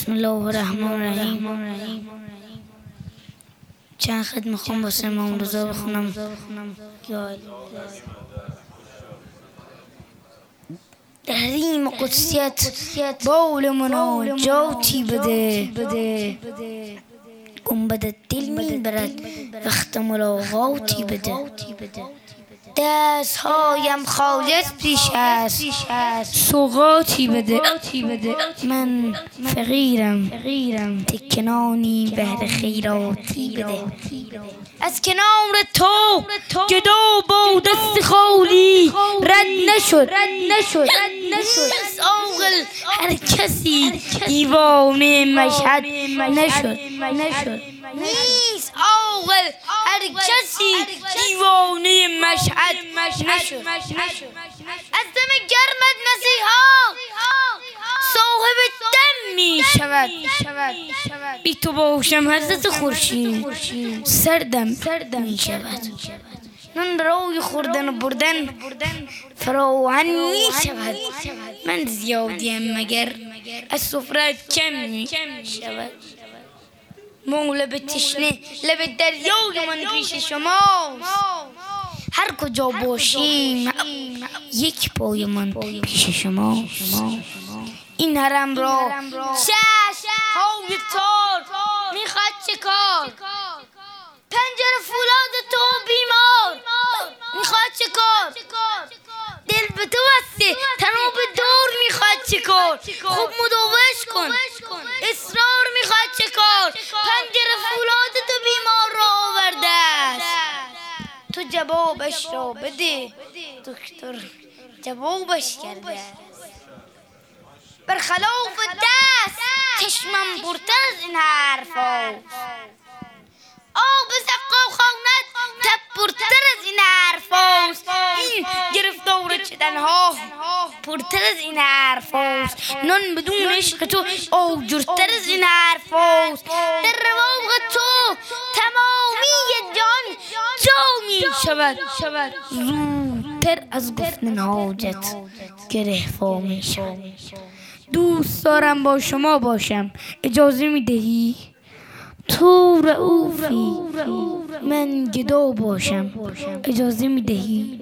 بسم الله الرحمن الرحیم. چند خط می‌خوام واسه امام رضا بخونم. تحریم قدسیت بول مناجاتی بده. گنبد دل می‌برد. وقت ملاقاتی بده. دست هایم خالص پیش است. سوقاتی بده. من فقیرم. تکنانی بهر خیراتی بده. از کنار تو جدا با دست خالی. رد نشد. نیست آقل هر کسی دیوانه مشهد نشد. نیست. آقل هر کسی دیوانه مشهد نشد. از دم گرمت مسیحا صاحب دم می شود بی تو باشم حضرت خورشید. سردم می شود نان برای خوردن و بردن فراوان می شود من زیادیم مگر از سفره کم می شود مو لب تشنه لب دریای من پیش شما هر کجا باشیم. یک پای من پیش شما این حرم را. چشم های تار می‌خواد چه کار؟ پنجره فولاد تو بیمار. می‌خواد چه کار؟ دل به تو بسته. تنها به دور می‌خواد چه کار؟ خوب مدوش کن. اصرار جوابش را بده. دکتر جوابش کرده برخلاف دست چشمم برتر از این حرفا آب سقا خواند تب برتر از این حرفاست این گرفتار چدنها پرتر از این حرفاست نان بدون عشق تو آجرتر از این حرفاست در شود زودتر از گفتن حاجت گره می شود دوست دارم با شما باشم. اجازه می دهی تو رعوفی من گدا باشم. اجازه می دهی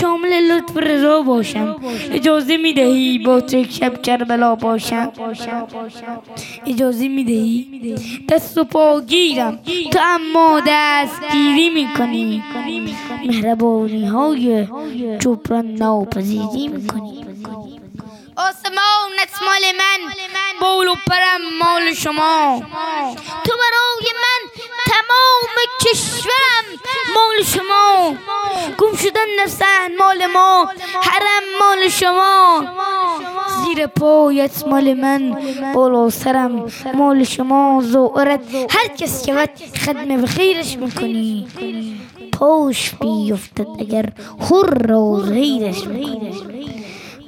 شامل لطف رضا باشم. اجازه می دهی با تو شب کربلا باشم؟ اجازه می دهی دست و پا گیرم. تو اما دست گیری می کنی مهربانی های جبران ناپذیری می کنی آسمان مال من. بول و پرم مال شما. تو برای من تمام کشورم مال شما. گم شدن نفسن مال ما. حرم مال شما. زیر پایت مال من. بالا سرم مال شما. زورت هر کس شود خدمه به خیرش می‌کنی. پاش بیفتد اگر خور را غیرش می‌کنی.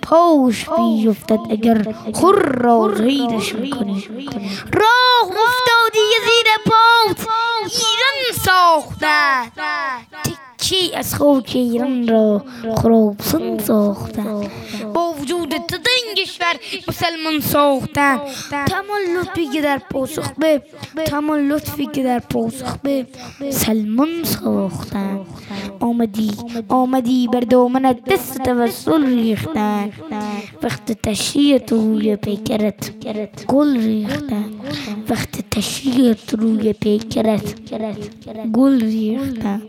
پاش بیفتد اگر خور را غیرش می‌کنی. راه افتادی زیر پات. ایران ساختن تکی از خاک ایران را خرابسون ساختن؟ با وجود تو این کشور مسلمان ساختن. تمام لطفی که در پاسخ به تمام لطفی که در پاسخ به سلمان ساختن. آمدی آمدی بر دامنت دست توسل ریختن. وقت تشریعت روی پیکرت گل ریختن. وقت تشریعت روی پیکرت گل ریختن.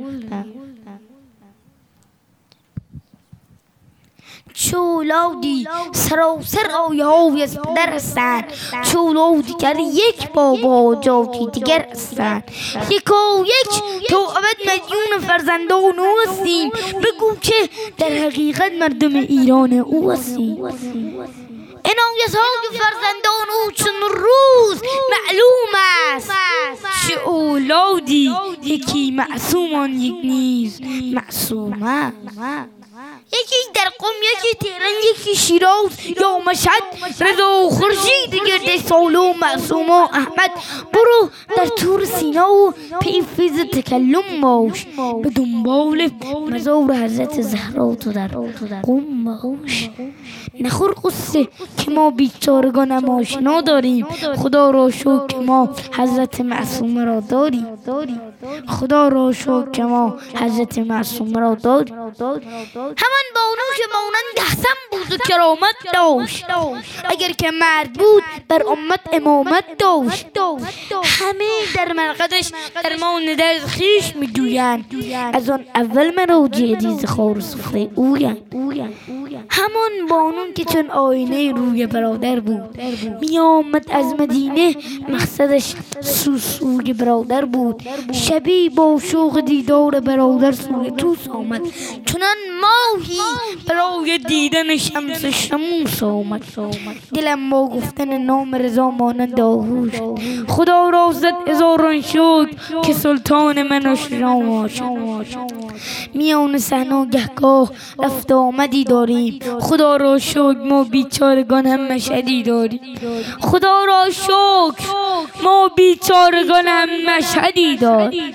چولادی سراسر آیه های از پدر هستند چولادی که یک بابا جاتی دیگر هستند یکا یک تو ابد مدیون فرزندان او هستیم. بگو که در حقیقت مردم ایران او هستیم. عنایت های فرزندان او چون روز معلوم است. چه اولادی یکی معصوم یک نیز معصومه یکی در قم یکی تهران یکی شیراز یا مشهد. رضا و خورشید گرد سالو و معصوم و احمد. برو در تور سینا و پی فیض تکلم باش. به دنبال مزار حضرت زهرا تو در قم باش. نخور قصه که ما بیچارگان آشنا داریم. خدا را شکر که ما حضرت معصوم را داریم. خدا را شکر که ما حضرت معصوم را داریم. همان بانو که مانند حسن بود و کرامت داشت. اگر که مرد بود بر امت امامت داشت. همه در مرقدش در ما در خیش میجویند از آن اول مرا جدیز خور سفره همان بانون که چون آینه روی برادر بود. می آمد از مدینه مقصدش سوسوی برادر بود. شبی با شوق دیدار برادر سوی توس آمد. چنان ماهی برای دیدن شمس شموس آمد. دلم با گفتن نام رضا مانند آهوش خدا را زد هزاران شد که سلطان من و میان صحنه گهگاه رفت آمدی داریم. خدا را شکر ما بیچارگان هم مشهدی داریم. خدا را شکر ما بیچارگان هم مشهدی داریم.